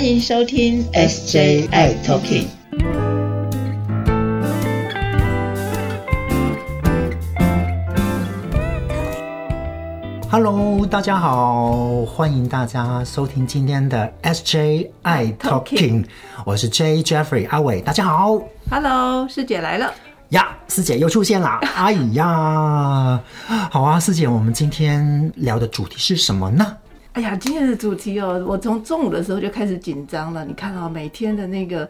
欢迎收听 SJI Talking。Hello，大家好，欢迎大家收听今天的 SJI Talking，我是 J Jeffrey 阿伟，大家好 Hello，师姐来了。呀，师姐又出现了，哎呀，好啊，师姐，我们今天聊的主题是什么呢？哎呀，今天的主题哦，我从中午的时候就开始紧张了。你看啊、每天的那个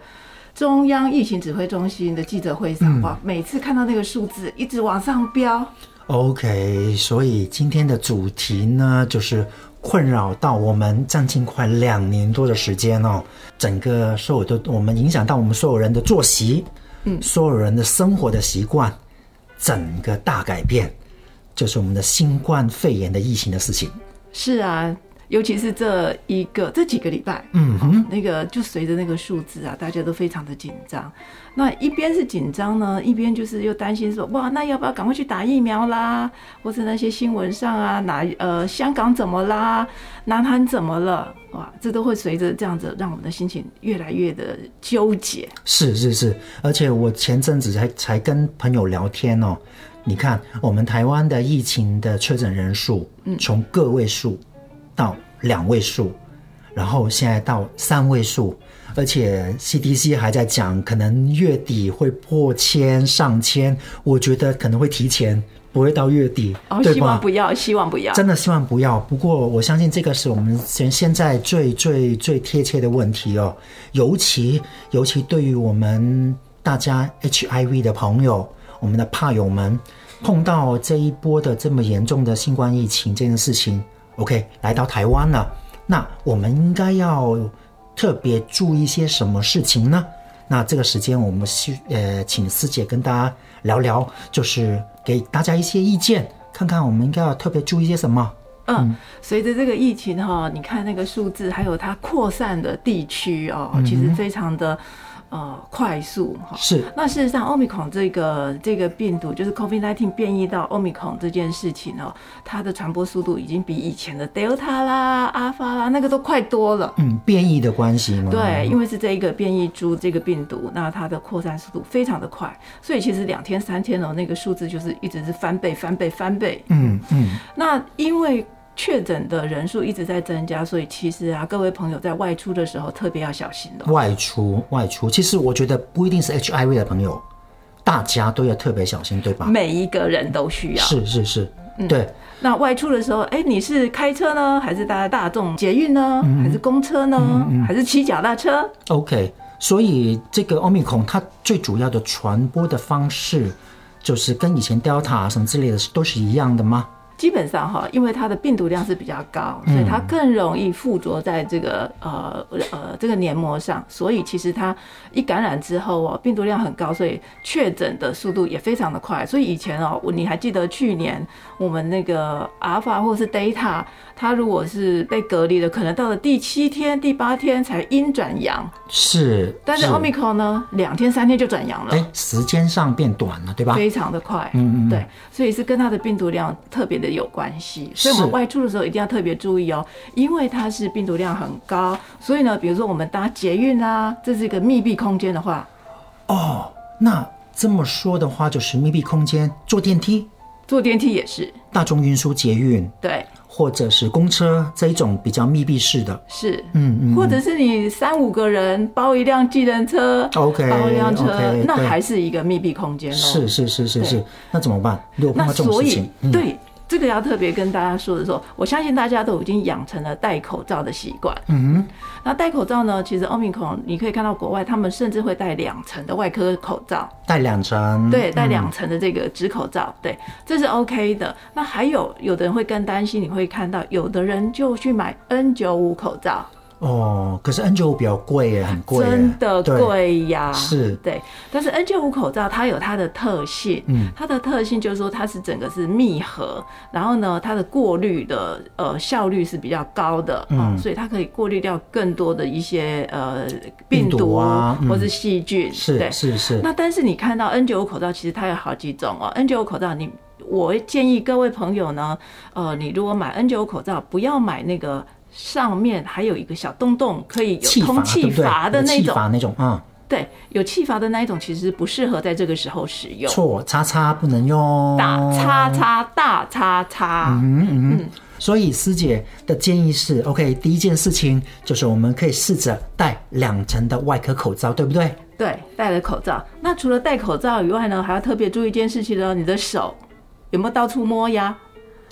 中央疫情指挥中心的记者会上，哇，每次看到那个数字一直往上飙，OK，所以今天的主题呢，就是困扰到我们将近快两年多的时间哦，整个所有的我们影响到我们所有人的作息，嗯，所有人的生活的习惯，整个大改变，就是我们的新冠肺炎的疫情的事情。是啊。尤其是这一个这几个礼拜，嗯哼，那个就随着那个数字啊，大家都非常的紧张。那一边是紧张呢，一边就是又担心说，哇，那要不要赶快去打疫苗啦？或是那些新闻上啊，哪呃香港怎么啦，南韩怎么了？哇，这都会随着这样子，让我们的心情越来越的纠结。是是是，而且我前阵子才才跟朋友聊天哦，你看我们台湾的疫情的确诊人数，嗯，从个位数到两位数，然后现在到三位数，而且 CDC 还在讲，可能月底会破千上千，我觉得可能会提前，不会到月底，哦，希对吧？望不要，希望不要。真的希望不要。不过我相信这个是我们现现在最最最贴切的问题哦，尤其尤其对于我们大家 HIV 的朋友，我们的怕友们，碰到这一波的这么严重的新冠疫情这件事情，OK，来到台湾了，那我们应该要特别注意些什么事情呢？那这个时间，我们需呃，请师姐跟大家聊聊，就是给大家一些意见，看看我们应该要特别注意些什么。嗯，随着这个疫情哈，你看那个数字，还有它扩散的地区哦，其实非常的呃快速哈。是，那事实上，欧米孔这个这个病毒，就是 COVID-19 变异到欧米孔这件事情哦，它的传播速度已经比以前的 Delta 啦、Alpha 啦那个都快多了。嗯，变异的关系吗？对，因为是这一个变异株这个病毒，那它的扩散速度非常的快，所以其实两天三天哦，那个数字就是一直是翻倍、翻倍、翻倍。嗯嗯，那因为确诊的人数一直在增加，所以其实啊，各位朋友在外出的时候特别要小心的。外出外出，其实我觉得不一定是 HIV 的朋友，大家都要特别小心，对吧？每一个人都需要。是是是，对，那外出的时候，哎、你是开车呢，还是搭大众捷运呢，还是公车呢，还是骑脚踏车？OK，所以这个奥密克戎它最主要的传播的方式，就是跟以前 Delta 什么之类的都是一样的吗？基本上哈，因为它的病毒量是比较高，所以它更容易附着在这个呃呃这个黏膜上，所以其实它一感染之后哦，病毒量很高，所以确诊的速度也非常的快。所以以前哦，你还记得去年我们那个阿尔法或是 Data，它如果是被隔离的，可能到了第七天、第八天才阴转阳，是，但是 Omicron 呢，两天三天就转阳了。哎，时间上变短了，对吧？非常的快，嗯嗯嗯对，所以是跟它的病毒量特别的有关系，所以我们外出的时候一定要特别注意哦，因为它是病毒量很高，所以呢，比如说我们搭捷运啊，这是一个密闭空间的话，哦，那这么说的话，就是密闭空间，坐电梯、坐电梯也是，大众运输、捷运对，或者是公车这一种比较密闭式的。是，嗯嗯或者是你三五个人包一辆计程车 OK，包一辆车那还是一个密闭空间哦。是是是是是，那怎么办？如果碰那到这种所以对这个要特别跟大家说的说，我相信大家都已经养成了戴口罩的习惯。嗯那戴口罩呢，其实奥密克戎你可以看到国外他们甚至会戴两层的外科口罩，戴两层，对，戴嗯。两层的这个纸口罩，对，这是 OK 的。那还有有的人会更担心，你会看到有的人就去买 N 9 5口罩，哦，可是 N 9 5比较贵耶，很贵，真的，贵呀，是对。但是 N 9 5口罩它有它的特性，嗯，它的特性就是说它是整个是密合，然后呢，它的过滤的呃效率是比较高的，嗯哦，所以它可以过滤掉更多的一些呃病毒啊嗯或是细菌，是对。是是，那但是你看到 N 9 5口罩，其实它有好几种哦。N 9 5口罩你，我建议各位朋友呢，呃，你如果买 N 9 5口罩，不要买那个上面还有一个小洞洞，可以有气阀通气阀的那种。气阀那种啊，对，有气阀的那一种，其实不适合在这个时候使用。错，叉叉不能用，打叉叉大叉叉，嗯嗯。所以师姐的建议是，OK，第一件事情就是我们可以试着戴两层的外科口罩，对不对？对，戴了口罩。那除了戴口罩以外呢，还要特别注意一件事情呢，你的手有没有到处摸呀？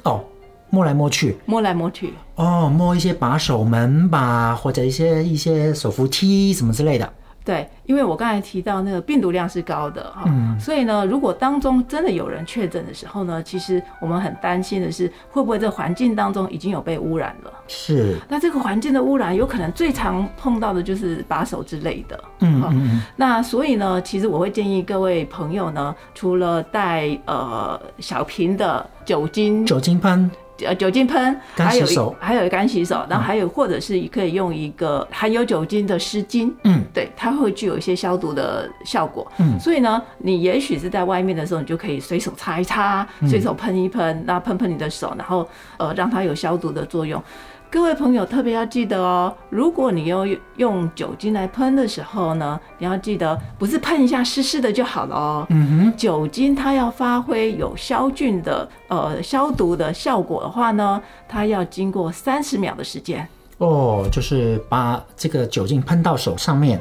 哦，摸来摸去，摸来摸去。哦，摸一些把手、门把或者一些一些手扶梯什么之类的。对，因为我刚才提到那个病毒量是高的哈，所以呢，如果当中真的有人确诊的时候呢，其实我们很担心的是，会不会这环境当中已经有被污染了？是。那这个环境的污染，有可能最常碰到的就是把手之类的。嗯嗯。那所以呢，其实我会建议各位朋友呢，除了带呃小瓶的酒精酒精喷。呃，酒精喷，还有一，还有干洗手，然后还有或者是可以用一个含有酒精的湿巾，嗯，对，它会具有一些消毒的效果，嗯，所以呢，你也许是在外面的时候，你就可以随手擦一擦，随手喷一喷，那喷喷你的手，然后呃，让它有消毒的作用。各位朋友特别要记得哦，如果你要用酒精来喷的时候呢，你要记得不是喷一下湿湿的就好了哦。嗯哼，酒精它要发挥有消菌的呃消毒的效果的话呢，它要经过三十秒的时间。哦，就是把这个酒精喷到手上面。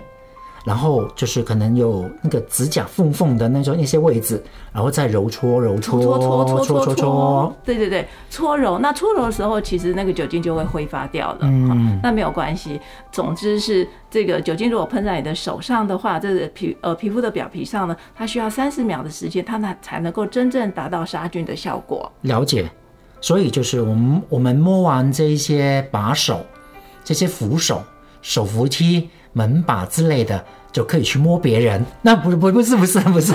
然后就是可能有那个指甲缝缝的那种一些位置，然后再揉搓揉搓搓搓搓搓搓搓，对对对，搓揉。那搓揉的时候，其实那个酒精就会挥发掉了。嗯，那没有关系。总之是这个酒精如果喷在你的手上的话，这个皮呃皮肤的表皮上呢，它需要三十秒的时间，它那才能够真正达到杀菌的效果。了解。所以就是我们我们摸完这一些把手、这些扶手、手扶梯、门把之类的。就可以去摸别人，那不不不是不是不是，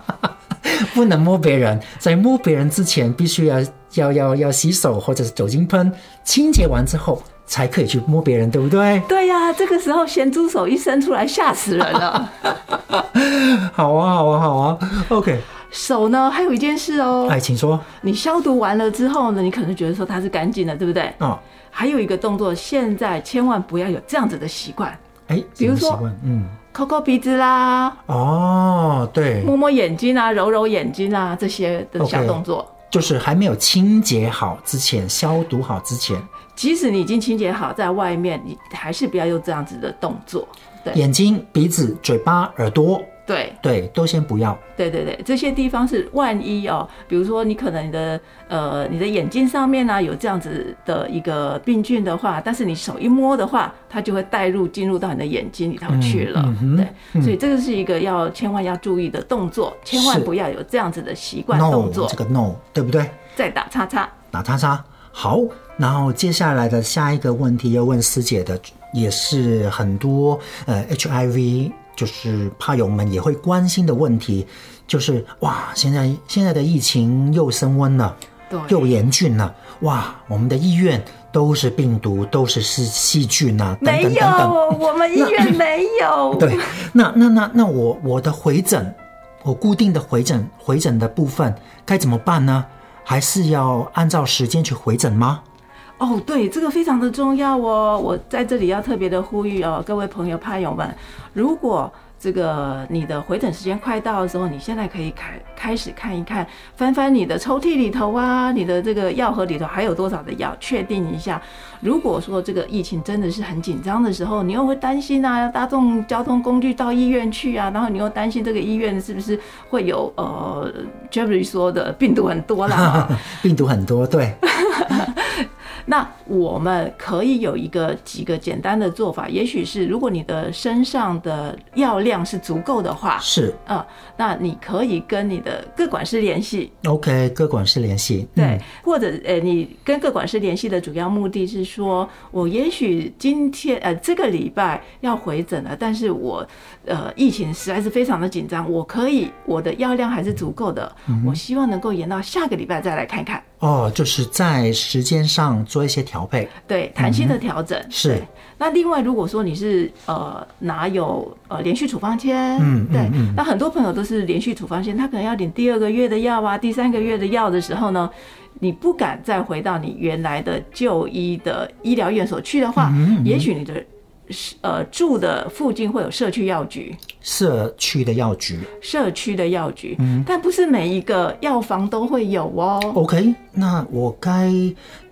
不能摸别人。在摸别人之前，必须要要要要洗手，或者是酒精喷清洁完之后，才可以去摸别人，对不对？对呀，这个时候咸猪手一伸出来，吓死人了。好啊好啊好啊，OK。手呢，还有一件事哦。哎，请说。你消毒完了之后呢，你可能觉得说它是干净的，对不对？哦。还有一个动作，现在千万不要有这样子的习惯。哎，比如说，嗯，抠抠鼻子啦，哦，对，摸摸眼睛啊，揉揉眼睛啊，这些的小动作，就是还没有清洁好之前，消毒好之前，即使你已经清洁好，在外面，你还是不要用这样子的动作。对，眼睛、鼻子、嘴巴、耳朵。对对，都先不要。对对对，这些地方是万一哦，比如说你可能你的呃你的眼睛上面呢有这样子的一个病菌的话，但是你手一摸的话，它就会带入进入到你的眼睛里头去了。对，所以这个是一个要千万要注意的动作，千万不要有这样子的习惯动作。这个 no 对不对？再打叉叉，打叉叉。好，然后接下来的下一个问题要问师姐的，也是很多呃 HIV。就是怕友们也会关心的问题，就是哇，现在现在的疫情又升温了，又严峻了，哇，我们的医院都是病毒，都是是细菌啊，等等等等。我们医院没有。对，那那那那我我的回诊，我固定的回诊回诊的部分该怎么办呢？还是要按照时间去回诊吗？哦，对，这个非常的重要哦。我在这里要特别的呼吁哦，各位朋友、派友们，如果这个你的回诊时间快到的时候，你现在可以开开始看一看，翻翻你的抽屉里头啊，你的这个药盒里头还有多少的药，确定一下。如果说这个疫情真的是很紧张的时候，你又会担心啊，大众交通工具到医院去啊，然后你又担心这个医院是不是会有呃 j e f f r y 说的病毒很多啦，病毒很多，对。那我们可以有一个几个简单的做法，也许是如果你的身上的药量是足够的话，是呃，那你可以跟你的各管师联系。OK，各管师联系，对，或者呃，你跟各管师联系的主要目的是说，我也许今天呃这个礼拜要回诊了，但是我呃疫情实在是非常的紧张，我可以我的药量还是足够的，我希望能够延到下个礼拜再来看看。哦，就是在时间上做一些调配。对，弹性的调整、是。那另外，如果说你是呃拿有呃连续处方签，嗯对，那很多朋友都是连续处方签，他可能要领第二个月的药啊，第三个月的药的时候呢，你不敢再回到你原来的就医的医疗院所去的话，嗯也许你的呃住的附近会有社区药局。社区的药局社区的药局，嗯但不是每一个药房都会有哦。，OK，那我该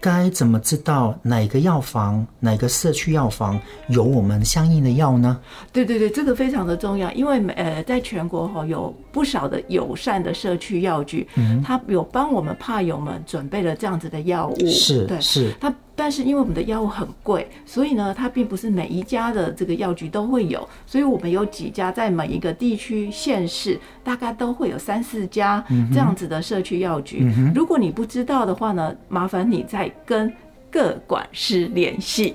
该怎么知道哪个药房、哪个社区药房有我们相应的药呢？对对对，这个非常的重要，因为呃，在全国哈、有不少的友善的社区药局，嗯它有帮我们怕友们准备了这样子的药物，是对。是是，它但是因为我们的药物很贵，所以呢，它并不是每一家的这个药局都会有，所以我们有几家在每一个地区县市大概都会有三四家这样子的社区药局。如果你不知道的话呢，麻烦你再跟各管师联系。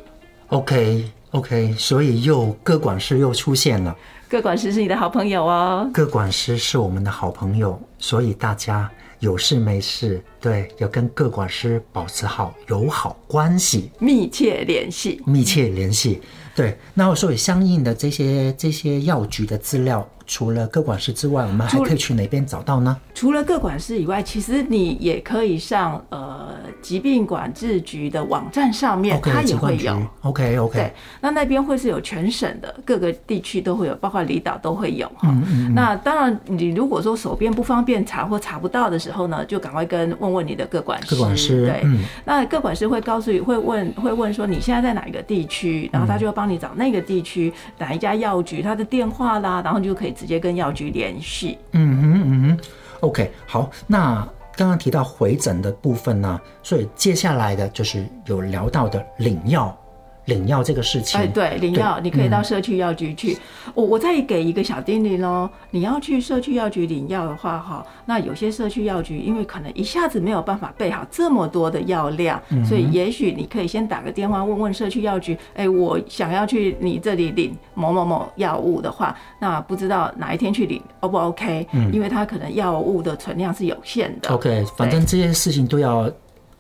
OK OK，所以又各管师又出现了。各管师是你的好朋友哦。各管师是我们的好朋友，所以大家有事没事，对，要跟各管师保持好友好关系，密切联系。密切联系。对，那所以相应的这些这些药局的资料，除了各管师之外，我们还可以去哪边找到呢？除了各管师以外，其实你也可以上呃疾病管制局的网站上面它也会有。OK OK，对，那那边会是有全省的各个地区都会有，包括离岛都会有哈。嗯那当然，你如果说手边不方便查或查不到的时候呢，就赶快跟问问你的各管师。各管师对，嗯那各管师会告诉你，会问会问说你现在在哪一个地区，然后他就会帮你找那个地区哪一家药局，他的电话啦，然后你就可以直接跟药局联系。嗯哼嗯哼，OK，好，那刚刚提到回诊的部分呢，所以接下来的就是有聊到的领药，领药这个事情。哎，对，领药你可以到社区药局去。我我再给一个小叮咛喽，你要去社区药局领药的话，哈，那有些社区药局因为可能一下子没有办法备好这么多的药量，所以也许你可以先打个电话问问社区药局，哎，我想要去你这里领某某某药物的话，那不知道哪一天去领，O 不 OK？因为它可能药物的存量是有限的。OK，反正这些事情都要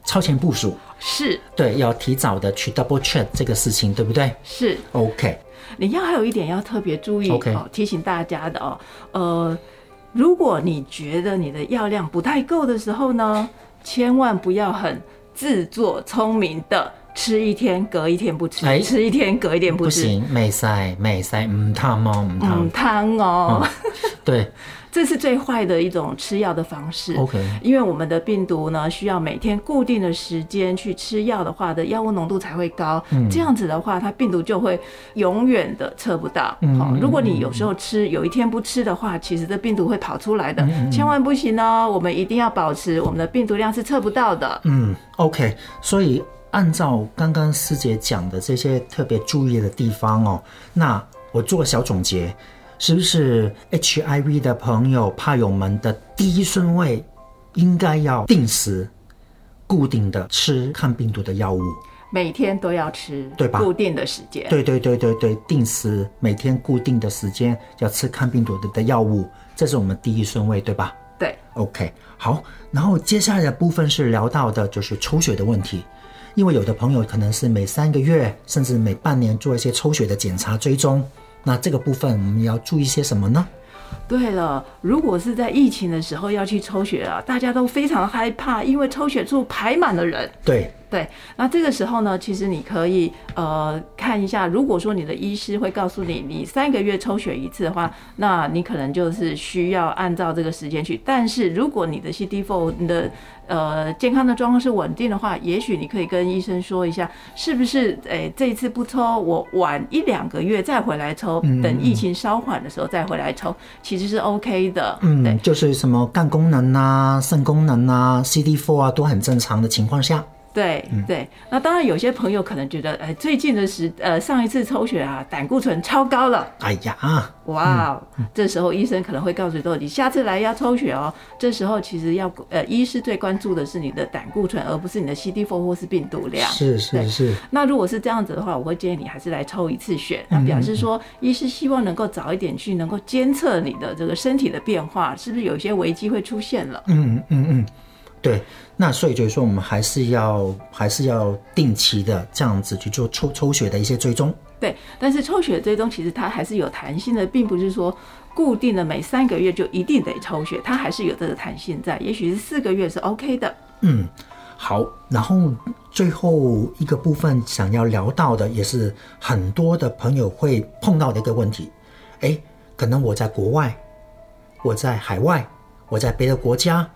超前部署，是。对，要提早的去 double check 这个事情，对不对？是，？OK，你要还有一点要特别注意 OK 哦，提醒大家的哦，呃，如果你觉得你的药量不太够的时候呢，千万不要很自作聪明的吃一天隔一天不吃，哎。吃一天隔一天不吃，不行，没塞没塞，唔烫哦，唔烫嗯，，汤哦，对这是最坏的一种吃药的方式。，OK，因为我们的病毒呢，需要每天固定的时间去吃药的话，的药物浓度才会高。嗯这样子的话，它病毒就会永远的测不到。嗯好、如果你有时候吃，有一天不吃的话，其实这病毒会跑出来的，嗯千万不行哦。我们一定要保持我们的病毒量是测不到的。嗯，OK，所以按照刚刚师姐讲的这些特别注意的地方哦，那我做个小总结，是不是 HIV 的朋友、怕友们的第一顺位应该要定时、固定的吃抗病毒的药物？每天都要吃，对吧固定的时间。对对对对对，定时每天固定的时间要吃抗病毒的的药物，这是我们第一顺位，对吧？对 OK，好，然后接下来的部分是聊到的就是抽血的问题，因为有的朋友可能是每三个月甚至每半年做一些抽血的检查追踪，那这个部分我们要注意些什么呢？对了，如果是在疫情的时候要去抽血啊，大家都非常害怕，因为抽血处排满了人。对，对，那这个时候呢，其实你可以呃看一下，如果说你的医师会告诉你，你三个月抽血一次的话，那你可能就是需要按照这个时间去。但是如果你的 CD4 你的呃健康的状况是稳定的话，也许你可以跟医生说一下，是不是诶、这一次不抽，我晚一两个月再回来抽，等疫情稍缓的时候再回来抽，其实是 OK 的。对嗯，就是什么肝功能啊、肾功能啊、CD4 啊都很正常的情况下，对对，那当然有些朋友可能觉得，哎，最近的时呃上一次抽血啊，胆固醇超高了，哎呀，哇哦，这时候医生可能会告诉你说，你下次来要抽血哦。这时候其实要呃，医师最关注的是你的胆固醇，而不是你的 CD4 或是病毒量。是是是，那如果是这样子的话，我会建议你还是来抽一次血，那表示说，医师希望能够早一点去能够监测你的这个身体的变化，是不是有一些危机会出现了？嗯嗯嗯，对，那所以就是说，我们还是要还是要定期的这样子去做抽抽血的一些追踪。对，但是抽血追踪其实它还是有弹性的，并不是说固定的每三个月就一定得抽血，它还是有这个弹性在，也许是四个月是 OK 的。嗯，好，然后最后一个部分想要聊到的，也是很多的朋友会碰到的一个问题。哎，可能我在国外，我在海外，我在别的国家，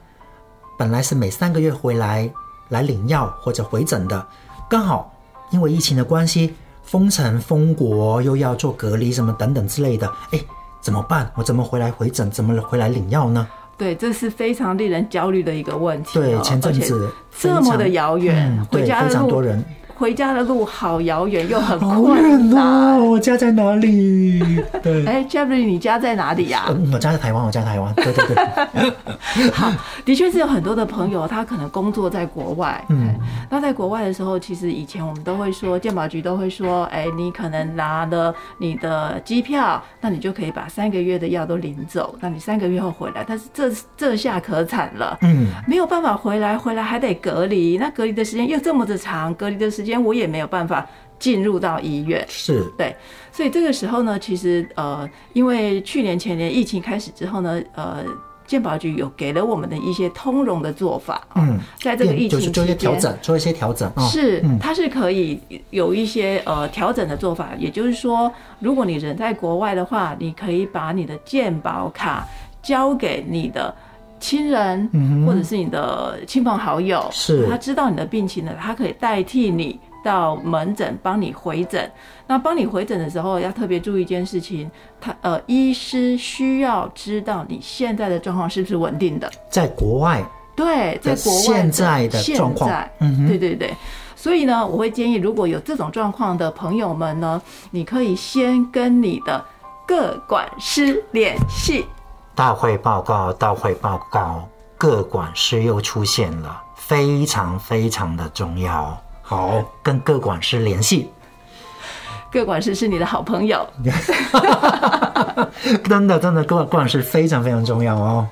本来是每三个月回来来领药或者回诊的，刚好因为疫情的关系，封城封国，又要做隔离什么等等之类的，哎，怎么办？我怎么回来回诊？怎么回来领药呢？对，这是非常令人焦虑的一个问题。对，前阵子这么的遥远，回家非常多人。回家的路好遥远又很困难。我家在哪里？对，哎，Jeffrey，你家在哪里呀？我家在台湾，我家在台湾。对对对。好，的确是有很多的朋友，他可能工作在国外。嗯。那在国外的时候，其实以前我们都会说，健保局都会说，哎，你可能拿了你的机票，那你就可以把三个月的药都领走，那你三个月后回来。但是这这下可惨了，嗯，没有办法回来，回来还得隔离，那隔离的时间又这么的长，隔离的时间。间我也没有办法进入到医院，是。对，所以这个时候呢，其实呃，因为去年前年疫情开始之后呢，呃，健保局有给了我们的一些通融的做法，嗯，在这个疫情期间做一些调整，做一些调整，是它是可以有一些呃调整的做法，也就是说，如果你人在国外的话，你可以把你的健保卡交给你的。亲人，或者是你的亲朋好友，是他知道你的病情的，他可以代替你到门诊帮你回诊。那帮你回诊的时候，要特别注意一件事情，他呃，医师需要知道你现在的状况是不是稳定的。在国外，对，在国外现在的状况，嗯，对对对。所以呢，我会建议，如果有这种状况的朋友们呢，你可以先跟你的各管师联系。大会报告，大会报告，各管师又出现了，非常非常的重要。好，跟各管师联系。各管师是你的好朋友。真的，真的，各管师非常非常重要哦。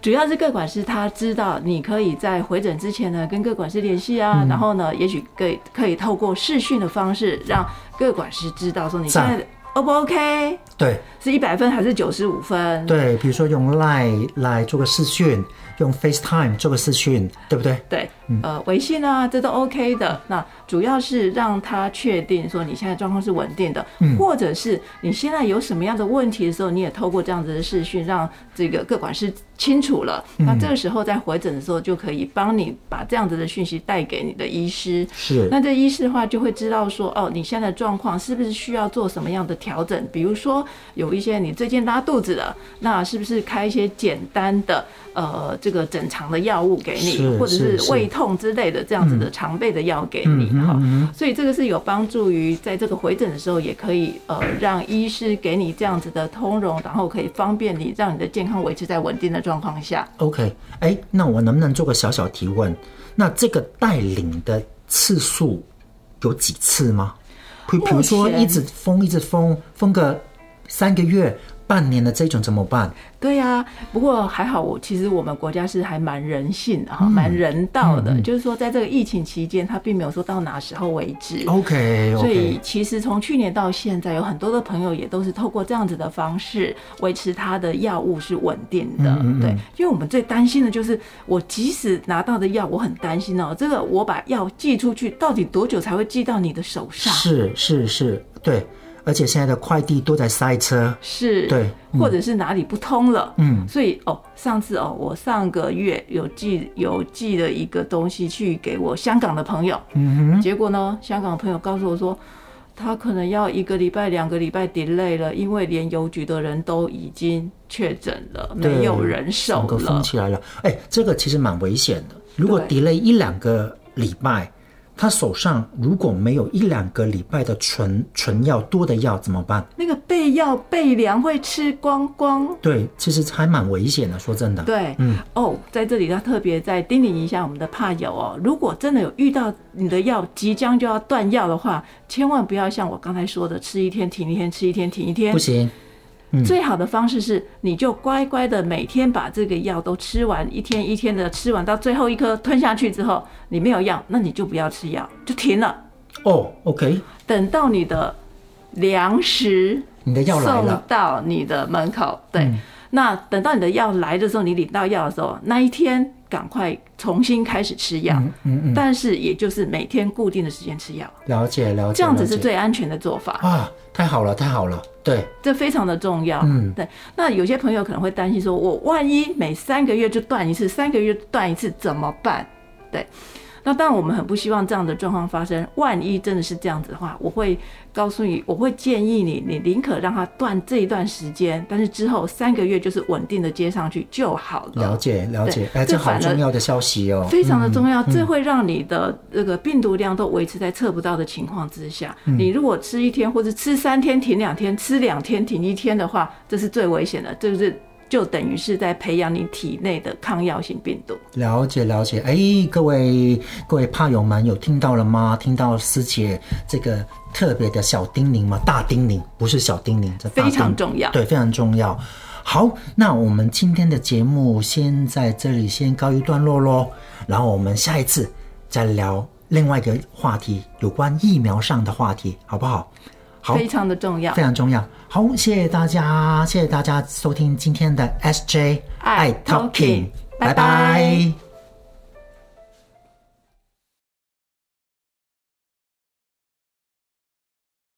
主要是各管师他知道，你可以在回诊之前呢，跟各管师联系啊，然后呢，也许可以可以透过视讯的方式，让各管师知道说你现在。O 不 OK？对，是一百分还是九十五分？对，比如说用 Line 来做个视讯，用 FaceTime 做个视讯，对不对？对，呃，微信啊，这都 OK 的。那主要是让他确定说你现在状况是稳定的，或者是你现在有什么样的问题的时候，你也透过这样子的视讯，让这个各管事清楚了。那这个时候在回诊的时候，就可以帮你把这样子的讯息带给你的医师。是，那这医师的话就会知道说，哦，你现在状况是不是需要做什么样的调整？比如说有一些你最近拉肚子了，那是不是开一些简单的呃这个整肠的药物给你，或者是胃痛之类的这样子的常备的药给你哈？所以这个是有帮助于在这个回诊的时候，也可以呃让医师给你这样子的通融，然后可以方便你让你的健康维持在稳定的状况下。OK，哎，那我能不能做个小小提问？那这个带领的次数有几次吗？比比如说一直封一直封封个三个月。半年的这种怎么办？对呀，不过还好，我其实我们国家是还蛮人性的哈，蛮人道的。就是说，在这个疫情期间，他并没有说到哪时候为止。OK，所以其实从去年到现在，有很多的朋友也都是透过这样子的方式维持他的药物是稳定的。对，因为我们最担心的就是，我即使拿到的药，我很担心哦，这个我把药寄出去，到底多久才会寄到你的手上？是是是，对。而且现在的快递都在塞车，是对，或者是哪里不通了，嗯，所以哦，上次哦，我上个月有寄有寄了一个东西去给我香港的朋友，嗯哼，结果呢，香港的朋友告诉我说，他可能要一个礼拜、两个礼拜 delay 了，因为连邮局的人都已经确诊了，没有人手了，封起来了。哎，这个其实蛮危险的，如果 delay 一两个礼拜。他手上如果没有一两个礼拜的存存药多的药怎么办？那个备药备粮会吃光光。对，其实还蛮危险的。说真的。对，嗯，哦，在这里要特别再叮咛一下我们的怕友哦，如果真的有遇到你的药即将就要断药的话，千万不要像我刚才说的，吃一天停一天，吃一天停一天。不行。最好的方式是，你就乖乖的每天把这个药都吃完，一天一天的吃完，到最后一颗吞下去之后，你没有药，那你就不要吃药，就停了。哦，OK，等到你的粮食你的药送，到你的门口，对，嗯。那等到你的药来的时候，你领到药的时候，那一天赶快重新开始吃药，嗯嗯，但是也就是每天固定的时间吃药，了解了解，这样子是最安全的做法。啊，太好了太好了，对，这非常的重要。嗯对。那有些朋友可能会担心说，我万一每三个月就断一次，三个月断一次怎么办？对。那当然，我们很不希望这样的状况发生。万一真的是这样子的话，我会告诉你，我会建议你，你宁可让它断这一段时间，但是之后三个月就是稳定的接上去就好了。了解了解，哎，这好重要的消息哦，非常的重要，这会让你的这个病毒量都维持在测不到的情况之下。你如果吃一天或者吃三天停两天，吃两天停一天的话，这是最危险的，这就是就等于是在培养你体内的抗药性病毒。了解了解，哎，各位各位怕友们有听到了吗？听到师姐这个特别的小叮咛吗？大叮咛不是小叮咛，这非常重要对，非常重要。好，那我们今天的节目先在这里先告一段落喽，然后我们下一次再聊另外一个话题，有关疫苗上的话题，好不好？好，非常的重要非。常重要。好，谢谢大家，谢谢大家收听今天的 SJ 爱 Talking，拜拜。拜拜